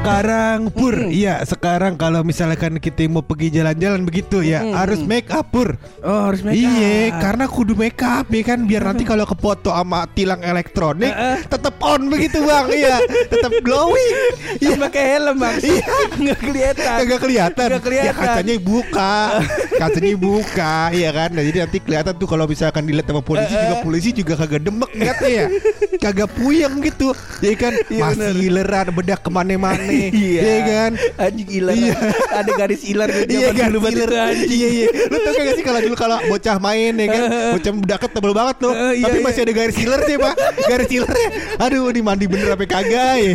Sekarang pur, iya sekarang kalau misalkan kita mau pergi jalan-jalan begitu ya harus make up pur. Oh harus make Iya, karena kudu make up ya kan biar nanti kalau kefoto sama tilang elektronik tetap on begitu bang, iya tetap glowing. Iya pakai helm bang. Iya nggak kelihatan. Kagak kelihatan. Nggak kelihatan. Ya kacanya buka. kacanya buka, iya kan. Nah, jadi nanti kelihatan tuh kalau misalkan dilihat sama polisi juga polisi juga kagak demek ngeliatnya ya. Kagak puyeng gitu. Ya kan Iya, masih ileran bedak ke mana-mana. Iya Iya kan. Anjing ilar. Iya. Ada garis ilar gitu. Iya kan dulu banget iler. anjing. Iya iya. Lu tau gak sih kalau dulu kalau bocah main ya kan, bocah bedaknya tebel banget tuh. Eh, iya, Tapi iya. masih ada garis ilernya, Pak. Garis ilernya. Aduh, ini mandi bener apa kagak ya?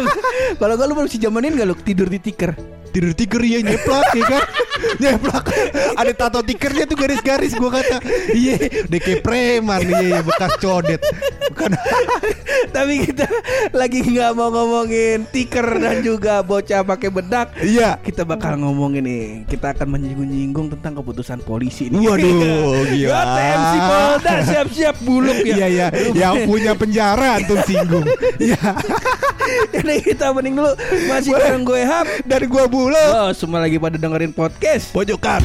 Kalau gue lu masih zamanin gak lu tidur di tiker? Tidur tiker ya nyeplak ya kan nyeplak ada tato tikernya tuh garis-garis gua kata iya udah kayak preman iya iya, bekas codet bukan Tapi kita lagi nggak mau ngomongin tiker dan juga bocah pakai bedak. iya Kita bakal ngomongin nih, kita akan menyinggung-nyinggung tentang keputusan polisi ini. Waduh, gila. Polda siap-siap buluk ya. iya iya yang punya penjara antum singgung iya Jadi kita mending dulu masih bareng gue Hap. dan gua bulu Oh, semua lagi pada dengerin podcast. pojokan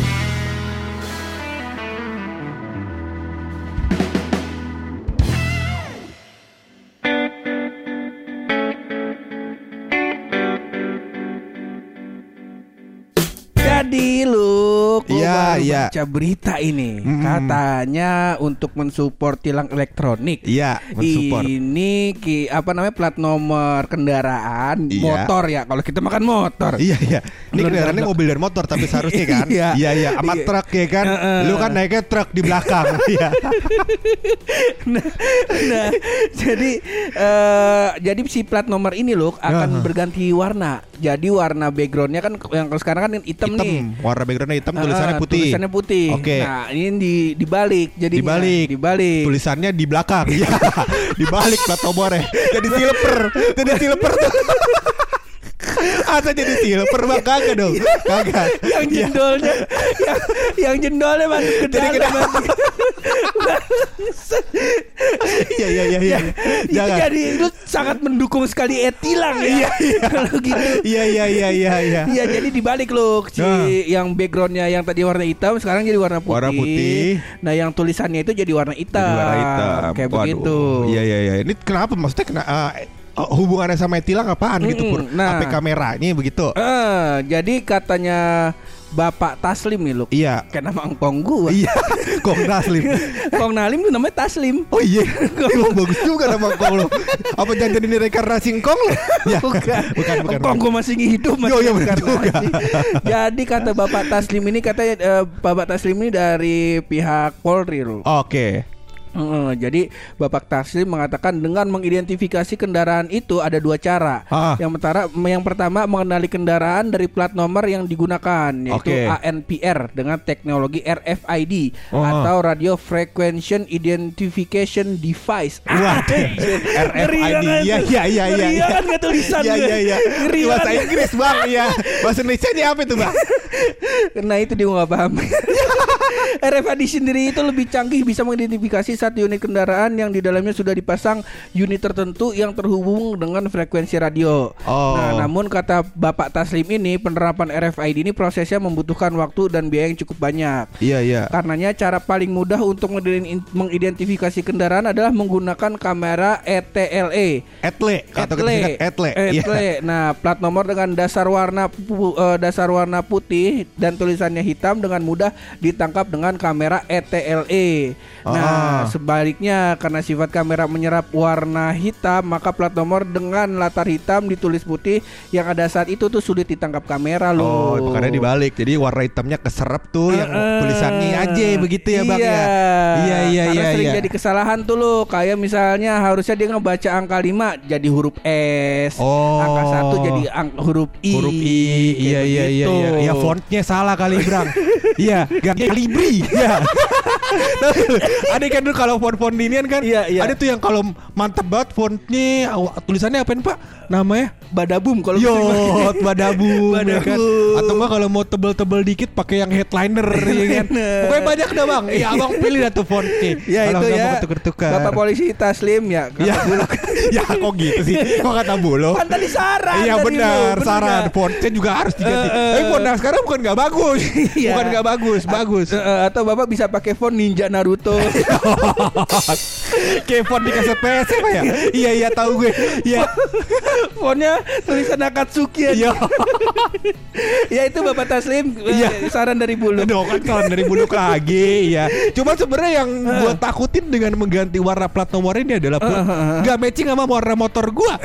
Jadi lu Iya, baru iya. baca berita ini Mm-mm. katanya untuk mensupport tilang elektronik. iya mensupport Ini ki, apa namanya plat nomor kendaraan Iya. motor ya. Kalau kita makan motor. Iya iya. Ini kendaraannya mobil dan motor tapi seharusnya kan. Iya. iya iya. Sama Iya. truk ya kan. Heeh. Lu kan naiknya truk di belakang. Iya. nah, nah, jadi eh jadi si plat nomor ini loh akan Aha. berganti warna. Jadi warna backgroundnya kan yang sekarang kan hitam, nih. Hitam. Warna backgroundnya hitam, tulisannya putih. Tulisannya putih. Oke. Nah, ini di dibalik jadi Dibalik. Dibalik. Tulisannya di belakang. Iya. di balik plat nomornya. Jadi silver. Jadi silver Asa jadi silver bang kagak dong. Kagak. yang Iya. jendolnya yang, yang jendolnya masuk ke dalam Iya iya iya iya. itu Jangan. jadi lu sangat mendukung sekali etilang ya kalau gitu Iya iya iya iya iya. Iya jadi dibalik loh si Nah. yang backgroundnya yang tadi warna hitam sekarang jadi warna putih. Warna putih. Nah yang tulisannya itu jadi warna hitam. Jadi warna hitam. Kayak Waduh. begitu. Iya iya iya. Ini kenapa maksudnya kena eh, eh, hubungannya sama tilang apaan gitu Mm-mm, pur? nah. HP kameranya begitu. Eh, jadi katanya Bapak Taslim nih loh. Iya. Kayak nama engkong gua. Iya. Kong Naslim. Kong Nalim tuh namanya Taslim. Oh iya. Emang bagus juga nama Kong lo. Apa jangan jadi reinkarnasi Kong lo? Ya. Bukan. Bukan bukan. Gua masih hidup masih Yo, iya, benar reinkarnasi. juga. Jadi kata Bapak Taslim ini katanya eh, Bapak Taslim ini dari pihak Polri loh. Oke. Heeh, jadi Bapak Taslim mengatakan dengan mengidentifikasi kendaraan itu ada dua cara. Ah. Yang pertama, yang pertama mengenali kendaraan dari plat nomor yang digunakan yaitu Oke. ANPR dengan teknologi RFID Oh. atau Radio Frequency Identification Device. Wah, RFID. Iya iya iya iya. banget nggak tulisan Iya iya iya. Bahasa. Inggris bang. Iya. Bahasa Indonesia apa itu bang? Nah itu dia nggak paham. RFID sendiri itu lebih canggih bisa mengidentifikasi satu unit kendaraan yang di dalamnya sudah dipasang unit tertentu yang terhubung dengan frekuensi radio. Oh. Nah, namun kata Bapak Taslim ini penerapan RFID ini prosesnya membutuhkan waktu dan biaya yang cukup banyak. Iya iya. Karenanya cara paling mudah untuk mengident- mengidentifikasi kendaraan adalah menggunakan kamera E ETLE. Etle. Atau singkat Etle. Iya. Etle. Nah, plat nomor dengan dasar warna eh, dasar warna putih dan tulisannya hitam dengan mudah ditangkap dengan kamera E ETLE. Nah, Ah. Sebaliknya karena sifat kamera menyerap warna hitam, maka plat nomor dengan latar hitam ditulis putih yang ada saat itu tuh sulit ditangkap kamera loh. Oh, makanya dibalik. Jadi warna hitamnya keserap tuh yang Eh, tulisannya aja begitu ya, Bang iya. ya. Iya iya Karena iya sering iya. jadi kesalahan tuh lo Kayak misalnya harusnya dia ngebaca angka 5 jadi huruf S Oh. Angka 1 jadi ang- huruf I Huruf I, iya iya iya iya. Ya fontnya salah kali, Brang. Iya, ganti kalibri. Iya. ada kan dulu kalau font-font inian kan, Iya, iya. ada tuh yang kalau mantep banget fontnya, tulisannya apain Pak? Namanya? Badabum kalau. Yot, badabum, ya kan? Badabum. Atau enggak kalau mau tebel-tebel dikit pakai yang headliner ya kan. Pokoknya banyak dah bang. Ya abang pilih dah tuh font C. Ya Kalau itu ya. tuker-tuker. Bapak polisi Taslim ya. Ya, ya kok gitu sih? Kok kata bulu? Kan tadi saran. Iya benar, saran fontnya juga harus diganti. Eh, eh. Tapi font yang sekarang bukan nggak bagus, Iya. bukan nggak bagus, bagus. Eh, eh, atau bapak bisa pakai font Ninja Naruto. Kayak font di kaset PS apa ya? Iya iya tahu gue. Iya. Fontnya tulisan Akatsuki aja. Iya. ya itu bapak Taslim. eh, Iya. Saran dari bulu. Aduh kan kalau dari buluk lagi ya. Cuma sebenarnya yang Eh. gue takutin dengan mengganti warna plat nomor ini adalah Pur, nggak matching sama warna motor gua.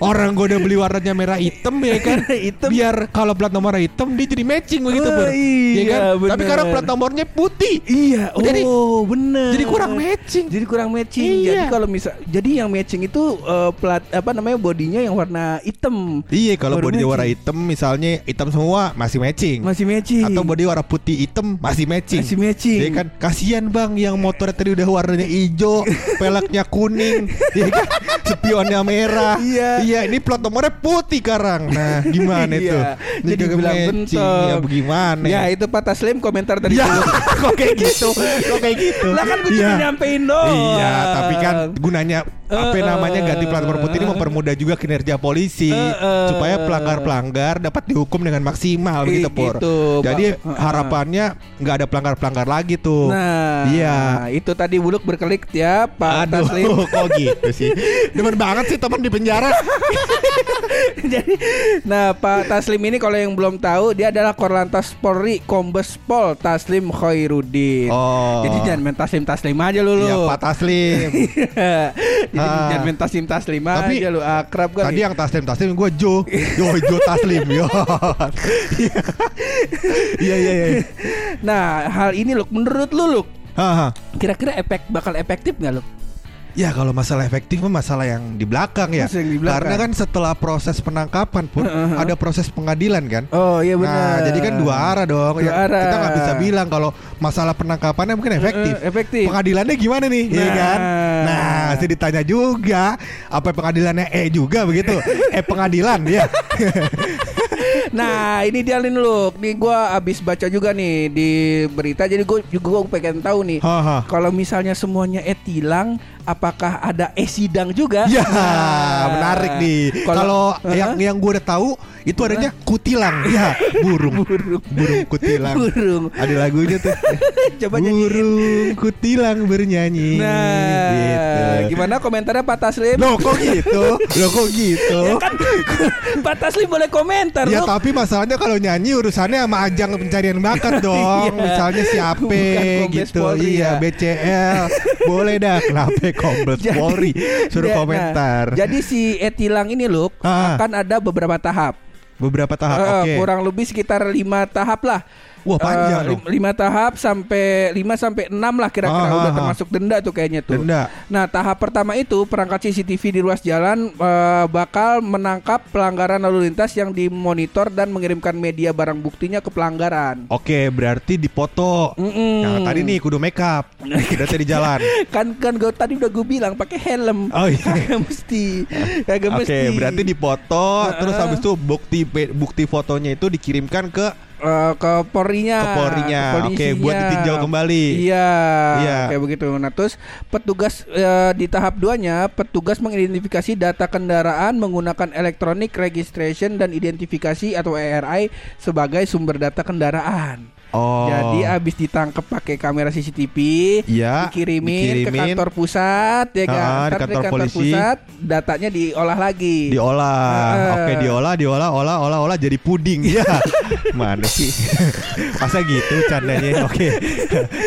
Orang gue udah beli warnanya merah hitam ya kan. Hitam. Biar kalau plat nomor hitam dia jadi matching begitu Oh, iya, Ya kan? Tapi bener. sekarang plat nomornya putih. Iya, oh Jadi- bener. Jadi kurang matching. Jadi kurang matching. Iya. Jadi kalau misal, jadi yang matching itu eh, plat apa namanya bodinya yang warna hitam. Iya kalau matching. warna hitam misalnya hitam semua masih matching. Masih matching. Atau body warna putih hitam masih matching. Masih matching. Ya kan kasihan bang yang motornya tadi udah warnanya hijau, peleknya kuning, ya kan spionnya merah. Iya. Iya ini plat nomornya putih karang. Nah gimana itu? Iya. Ini Jadi bilang matching. bentok. Ya bagaimana? Ya itu Pak Taslim komentar dari Ya, kok kayak gitu? Kok kayak gitu? Lah kan gue cuma Iya. nyampein doang. Iya, tapi kan gunanya apa Eh, namanya ganti plat nomor putih ini eh. mempermudah juga kinerja polisi Eh, eh. supaya pelanggar-pelanggar dapat dihukum dengan maksimal gitu pur. gitu, Jadi. Eh, eh. harapannya nggak ada pelanggar-pelanggar lagi tuh. Nah, Iya. itu tadi buluk berkelik ya Pak Aduh, Taslim. kok gitu sih? Demen banget sih teman di penjara. Jadi, nah Pak Taslim ini kalau yang belum tahu dia adalah Korlantas Polri Kombes Pol Taslim Khairuddin. Oh. Jadi jangan main Taslim Taslim aja lu lu. Iya, Pak Taslim. Jadi Ah. jangan Taslim Taslim Tapi, aja lu akrab kan. Tadi yang Taslim Taslim gue Jo. Yo Jo Taslim yo. Iya iya iya. Nah, hal ini lu menurut lu lu kira-kira efek bakal efektif nggak lu? Ya kalau masalah efektif mah masalah yang di belakang ya. Yang di belakang. Karena kan setelah proses penangkapan pun ada proses pengadilan kan. Oh iya benar. Nah, jadi kan dua arah dong. Dua Ya, arah. Kita nggak bisa bilang kalau masalah penangkapannya mungkin efektif. Eh, efektif. Pengadilannya gimana nih, ya Nah. kan? Nah, sih ditanya juga, apa pengadilannya eh juga begitu? eh pengadilan ya. Nah ini dia nih lu Nih gue abis baca juga nih Di berita Jadi gue juga gua pengen tahu nih. Kalau misalnya semuanya E tilang Apakah ada E sidang juga Ya, Nah, menarik nih. Kalau yang yang gue udah tahu itu adanya kutilang. Ya, burung. Burung. Burung kutilang. Burung Ada lagunya tuh. Coba Burung kutilang bernyanyi. Nah gitu. Gimana komentarnya Pak Taslim Loh kok gitu? Loh kok gitu? Ya kan Pak Taslim boleh komentar Ya. Tapi masalahnya kalau nyanyi urusannya sama ajang pencarian bakat dong. Iya. Misalnya siapa gitu. Polri iya, ya. BCL. Boleh dah kenapa Kombes Polri suruh nah, komentar. Jadi si etilang ini loh Ah. akan ada beberapa tahap. Beberapa tahap Eh, oke. Kurang lebih sekitar lima tahap lah. Wah, panjang Eh, dong. lim- Lima tahap sampai lima sampai enam lah kira-kira Ah, udah ah, ah. termasuk denda tuh kayaknya tuh. Denda. Nah tahap pertama itu perangkat CCTV di ruas jalan eh, bakal menangkap pelanggaran lalu lintas yang dimonitor dan mengirimkan media barang buktinya ke pelanggaran. Oke, berarti dipoto. Mm-mm. Nah, tadi nih kudu make up. Berarti di jalan. kan kan gue tadi udah gue bilang pakai helm. Oh, iya. Kagak mesti. Kagak Oke, mesti. berarti dipoto, Heeh. terus habis itu bukti bukti fotonya itu dikirimkan ke Eh, ke Polrinya. Ke Polrinya. Oke, polisinya. buat ditinjau kembali. Iya. Iya. Kayak begitu. Nah, terus petugas eh, di tahap 2-nya petugas mengidentifikasi data kendaraan menggunakan electronic registration dan identifikasi atau ERI sebagai sumber data kendaraan. Oh. Jadi abis ditangkap pakai kamera CCTV, Iya, dikirimin, ke dikirimin. kantor pusat, ya kan? Ah, di kantor polisi. pusat, datanya diolah lagi. diolah. Heeh. Oke, diolah, diolah, olah, olah, olah jadi puding. Ya. Mana sih? Masa gitu candanya? Oke.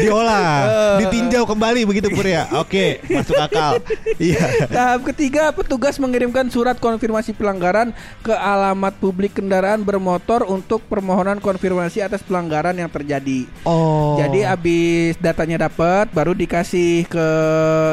diolah, ditinjau kembali begitu Pur ya. Oke, masuk akal. Iya. Tahap ketiga, petugas mengirimkan surat konfirmasi pelanggaran ke alamat publik kendaraan bermotor untuk permohonan konfirmasi atas pelanggaran yang terjadi. Oh. Jadi abis datanya dapat, baru dikasih ke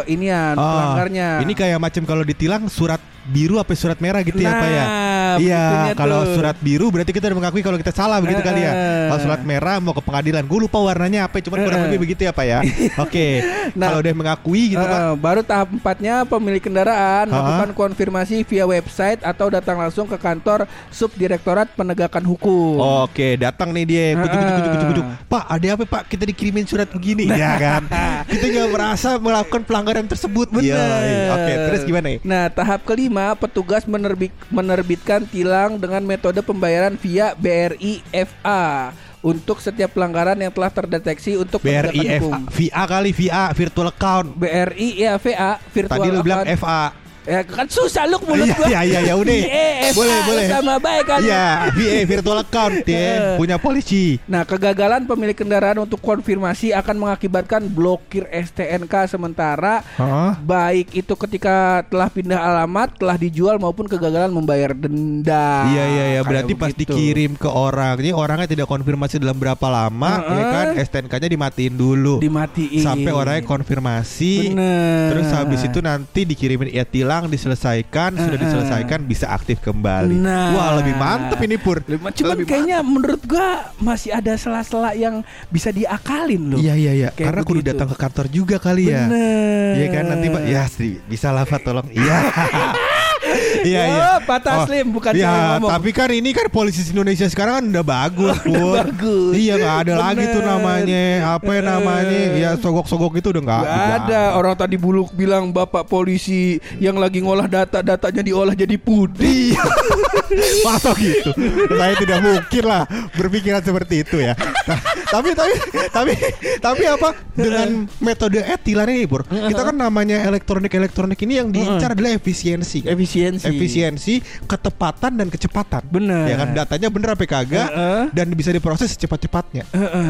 inian Ah, pelanggarnya. Ini kayak macam kalau ditilang surat biru apa surat merah gitu ya Pak ya? Nah, Iya, kalau tuh. surat biru berarti kita udah mengakui kalau kita salah begitu kali ya. Eh. Kalau surat merah mau ke pengadilan, gue lupa warnanya apa, cuman kurang Eh. lebih begitu ya Pak ya. Oke, Nah. kalau udah mengakui gitu Pak. Eh, baru tahap empatnya pemilik kendaraan Ha? melakukan konfirmasi via website atau datang langsung ke kantor Subdirektorat Penegakan Hukum. Oke, datang nih dia. Kucuk, kucuk, kucuk, kucuk, kucuk. Pak, ada apa Pak? Kita dikirimin surat begini, ya kan? Kita nggak merasa melakukan pelanggaran tersebut. Bener. Iya. Oke, terus gimana nih? Nah, tahap kelima, petugas menerbit, menerbitkan tilang dengan metode pembayaran via BRI FA untuk setiap pelanggaran yang telah terdeteksi untuk BRI. FA, VA kali VA virtual account. BRI ya VA virtual Tadi lu bilang account. FA. Ya kan susah lu mulut Iya, gua. iya, iya, ya udah. VA, Boleh, FA, boleh. Sama baik kan. Iya, VA virtual account Eh. ya, punya polisi. Nah, kegagalan pemilik kendaraan untuk konfirmasi akan mengakibatkan blokir STNK sementara Hah? baik itu ketika telah pindah alamat, telah dijual maupun kegagalan membayar denda. Iya iya iya berarti pas begitu. dikirim ke orang, ini orangnya tidak konfirmasi dalam berapa lama, Heeh. ya kan? STNK-nya dimatiin dulu. dimatiin Sampai orangnya konfirmasi. Bener. Terus habis itu nanti dikirimin ya tilang diselesaikan, sudah diselesaikan bisa aktif kembali. Nah. Wah, lebih mantep ini Pur. Cuman Lebih kayaknya menurut gua masih ada sela-sela yang bisa diakalin loh. Iya iya iya, Kayak karena kudu begitu. datang ke kantor juga kali ya. Bener. Iya kan nanti Pak, ya sih bisa lah Pak tolong. Iya. Iya Oh, iya. Pak Taslim, bukan saya Ya, ngomong. tapi kan ini kan polisi Indonesia sekarang kan udah bagus, Pur. bagus. Iya nggak ada lagi tuh Bener. namanya apa ya namanya ya sogok-sogok itu udah nggak Gak ada orang tadi buluk bilang bapak polisi yang lagi ngolah data datanya diolah jadi puding. Iya. Masa gitu? Saya tidak mungkin lah berpikiran seperti itu ya. Tapi tapi tapi tapi apa dengan metode etilan ini, Pur? Kita kan namanya elektronik elektronik ini yang diincar adalah efisiensi. kan? Efisiensi. Efisiensi, ketepatan dan kecepatan. Bener. Ya kan datanya bener apa kagak dan bisa diproses secepat-cepatnya.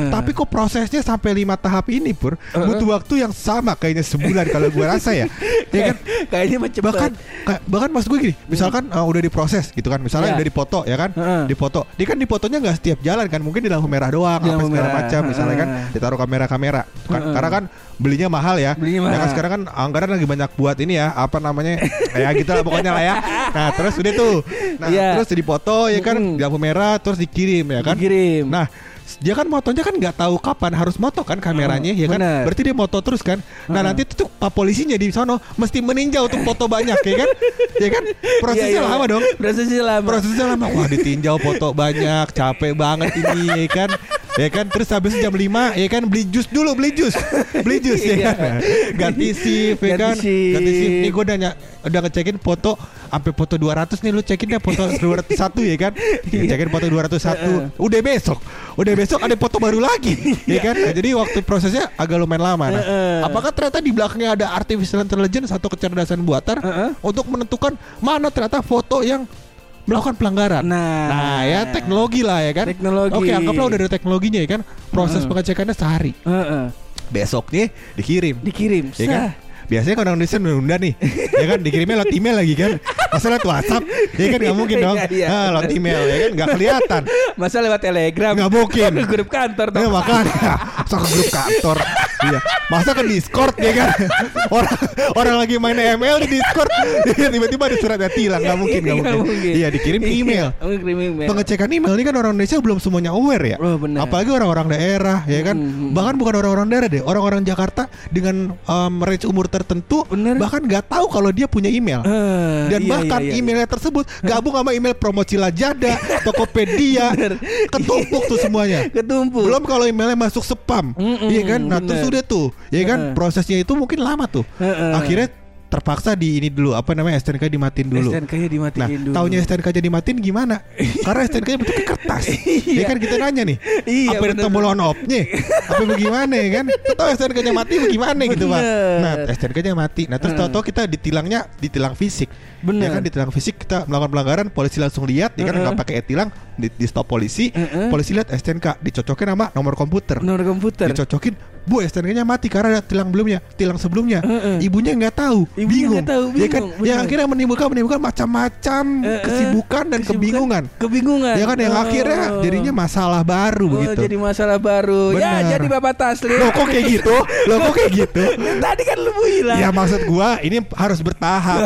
Tapi kok prosesnya sampai lima tahap ini, Pur? Butuh waktu yang sama kayaknya sebulan kalau gua rasa ya. Ya kan? Kayaknya macam bahkan kayak- bahkan mas gue gini misalkan uh, udah diproses gitu kan misalnya Iya. udah dipoto ya kan dipoto dia kan dipotonya nggak setiap jalan kan mungkin di lampu merah doang Di lampu merah. Macam misalnya kan ditaruh kamera-kamera kan karena kan belinya mahal ya Belinya Ya kan mahal. sekarang kan anggaran lagi banyak buat ini ya apa namanya ya gitu lah pokoknya lah ya nah terus udah tuh nah Iya. terus dipoto ya kan Mm-mm. di lampu merah terus dikirim ya kan Dikirim. nah dia kan motonya kan nggak tahu kapan harus moto kan kameranya ya kan bener. berarti dia moto terus kan nah Heeh. nanti tuh pak polisinya di sono mesti meninjau untuk foto banyak ya kan ya kan prosesnya Iya, iya. lama dong Prosesnya lama. prosesnya lama wah ditinjau foto banyak capek banget ini ya kan ya kan? Terus habis jam 5 ya kan beli jus dulu beli jus. Beli jus ya Iya. kan? Ganti shift ya kan? Ganti shift. nih gue udah udah ngecekin foto sampai foto 200 nih lu cekin deh foto 201 ya kan? Iya. ngecekin foto 201 udah besok udah besok ada foto baru lagi ya kan? Nah, jadi waktu prosesnya agak lumayan lama nah. Apakah ternyata di belakangnya ada artificial intelligence atau kecerdasan buatan untuk menentukan mana ternyata foto yang melakukan pelanggaran. Nah. Nah, ya teknologi lah ya kan. Teknologi. Oke, anggaplah udah ada teknologinya ya kan. Proses Heeh. pengecekannya sehari. Heeh. Besoknya dikirim. Dikirim. Ya kan? Biasanya kalau orang Indonesia nunda nih, ya kan dikirimnya lewat email lagi kan. Masa lewat WhatsApp, ya kan nggak mungkin dong. Iya, iya. Ah, lewat email ya kan nggak kelihatan. Masa lewat telegram? Nggak mungkin. Grup kantor Ya makanya Masa ke grup kantor Iya Masa ke Discord ya kan Orang orang lagi main ML di Discord Tiba-tiba ada suratnya tilang Gak mungkin Gak Nggak mungkin Iya dikirim email Iya, Kirim email. Pengecekan email ini kan orang Indonesia belum semuanya aware ya Oh, benar. Apalagi orang-orang daerah ya kan Hmm, hmm. Bahkan bukan orang-orang daerah deh Orang-orang Jakarta Dengan um, range umur tertentu Bener. Bahkan gak tahu kalau dia punya email Eh, dan iya, bahkan iya, iya. emailnya tersebut gabung sama email promosi Lazada, Tokopedia, Bener. ketumpuk tuh semuanya. Ketumpuk. Belum kalau emailnya masuk spam, Mm-mm, iya kan? Nah bener. terus udah tuh, ya kan? Heeh. Prosesnya itu mungkin lama tuh. Heeh. Akhirnya terpaksa di ini dulu apa namanya STNK dimatiin dulu. STNK-nya dimatiin Nah, dulu. taunya STNK jadi dimatiin gimana? Karena STNK nya bentuknya kertas. ya kan kita nanya nih. Iya, apa ada bener. tombol on off-nya? apa bagaimana ya kan? Tahu STNK nya mati bagaimana gitu, Pak. Nah, STNK nya mati. Nah, terus Heeh. tahu-tahu kita ditilangnya ditilang fisik. Bener. Ya kan ditilang fisik kita melakukan pelanggaran, polisi langsung lihat ya kan nggak pakai e-tilang, di, di stop polisi, Heeh. polisi lihat STNK, dicocokin sama nomor komputer. Nomor komputer. Dicocokin, bu STNK-nya mati karena ada tilang belumnya, tilang sebelumnya. Heeh. Ibunya nggak tahu, Ibunya bingung. nggak tahu, Ya kan, bingung, yang bener. akhirnya menimbulkan menimbulkan macam-macam Heeh. kesibukan dan Kesibukan, kebingungan. Kebingungan. Ya kan yang Oh. akhirnya jadinya masalah baru Oh, begitu. jadi masalah baru. Ya, Benar. jadi Bapak Taslim. Loh kok kayak gitu? Loh kok kayak gitu? Tadi kan lu bilang. Ya maksud gua ini harus bertahap.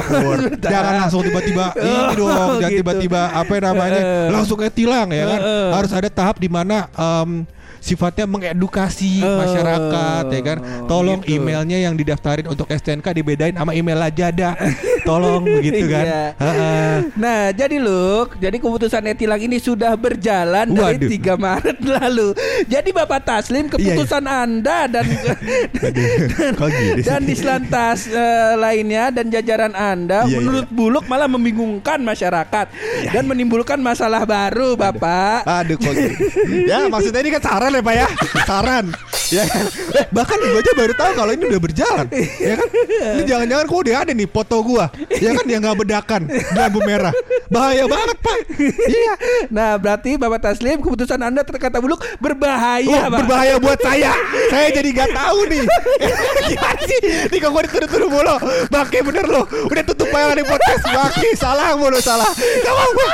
Jangan langsung tiba-tiba ini Oh, dong, jangan gitu. tiba-tiba apa namanya langsung kayak tilang ya kan. Eh. Harus ada tahap di mana em, sifatnya mengedukasi Oh, masyarakat ya kan. Tolong gitu. emailnya yang didaftarin untuk STNK dibedain sama email Lajada. Tolong begitu kan. Iya. Heeh. Nah, jadi Luk, jadi keputusan Etilang ini sudah berjalan dari Waduh. 3 Maret lalu. Jadi Bapak Taslim, keputusan Anda dan Aduh, kok gini sih? dan di selantas eh, lainnya dan jajaran Anda Iya, menurut Buluk malah membingungkan masyarakat dan menimbulkan masalah baru, Bapak. Aduh kok gitu. Ya maksudnya ini kan saran ya Pak ya Saran ya kan? Eh, Bahkan gue aja baru tahu kalau ini udah berjalan. Ya kan? Ini jangan-jangan kok udah ada nih foto gua. Ya kan? Yang gak bedakan. Di lampu merah. Bahaya banget Pak. Iya. Nah, berarti Bapak Taslim keputusan Anda terkata Buluk berbahaya, Oh, Pak. berbahaya buat saya. Saya jadi gak tahu nih. Gimana sih? Nih kok gue dituduh-tuduh mulu. Bangke bener lo Udah tutup aja nih podcast. Bangke salah mulu salah. Gak mau gue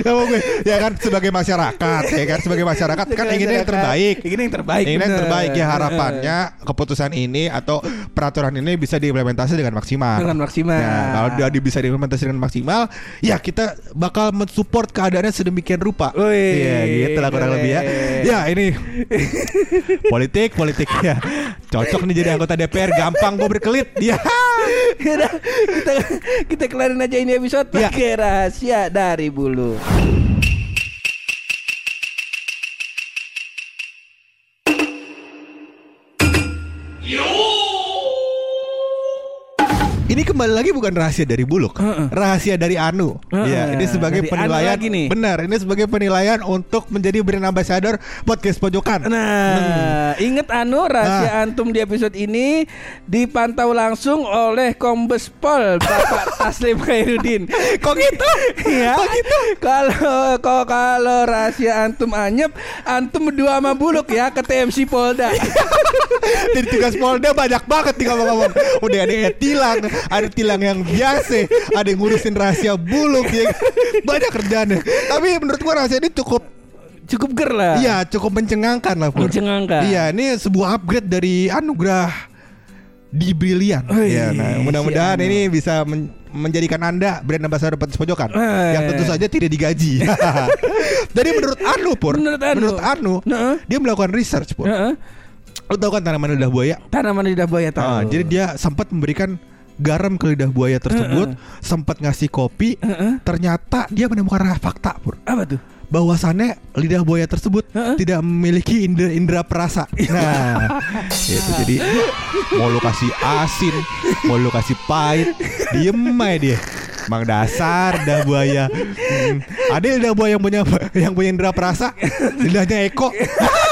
Gak mau gue Ya kan? Sebagai masyarakat Ya kan? Sebagai masyarakat Kan inginnya yang terbaik. Ingin yang terbaik. Ini yang terbaik ya harapannya keputusan ini atau peraturan ini bisa diimplementasi dengan maksimal. Dengan maksimal. Nah, kalau dia di- bisa diimplementasi dengan maksimal, ya kita bakal mensupport keadaannya sedemikian rupa. Iya, gitu lah kurang lebih ya. Ya ini politik, politik ya. Cocok nih jadi anggota DPR, gampang gue berkelit. Ya. Kita kita kelarin aja ini episode Ya. pakai rahasia dari bulu. 有。Ini kembali lagi bukan rahasia dari Buluk, Heeh. rahasia dari Anu. Heeh. Ya, ini sebagai Dari Anu penilaian. nih. Benar, ini sebagai penilaian untuk menjadi brand ambassador podcast pojokan. Nah, inget Anu rahasia antum di episode ini dipantau langsung oleh Kombes Pol Bapak Taslim Khairuddin. Kok gitu? Ya, Kok gitu? kalau kalau kalau rahasia antum anyep, antum berdua sama buluk ya ke TMC Polda. Jadi tugas Polda banyak banget nih ngomong-ngomong. Udah ada yang tilang, ada tilang yang biasa, ada yang ngurusin rahasia buluk ya. Banyak kerjaannya. Tapi menurut gua rahasia ini cukup Cukup ger lah. iya, cukup mencengangkan lah, Pur. Mencengangkan. Iya, ini sebuah upgrade dari anugerah di Brilian. Wih, ya, nah, mudah-mudahan Anu. ini bisa men- menjadikan Anda brand ambassador podcast pojokan Eh. yang tentu saja tidak digaji. Jadi menurut Anu, Pur, Menurut Anu. menurut Anu, Nah. dia melakukan research, Pur. Heeh. Lo tau kan tanaman lidah buaya? Tanaman lidah buaya tahu. Ah, jadi dia sempat memberikan garam ke lidah buaya tersebut, sempat ngasih kopi. Heeh. Ternyata dia menemukan fakta, Pur. Apa tuh? Bahwasannya lidah buaya tersebut Heeh. tidak memiliki indera, indera perasa. Nah, itu jadi mau lu kasih asin, mau lu kasih pahit, diem aja dia. Mang dasar lidah buaya. Hmm. Ada lidah buaya yang punya yang punya indera perasa, lidahnya Eko.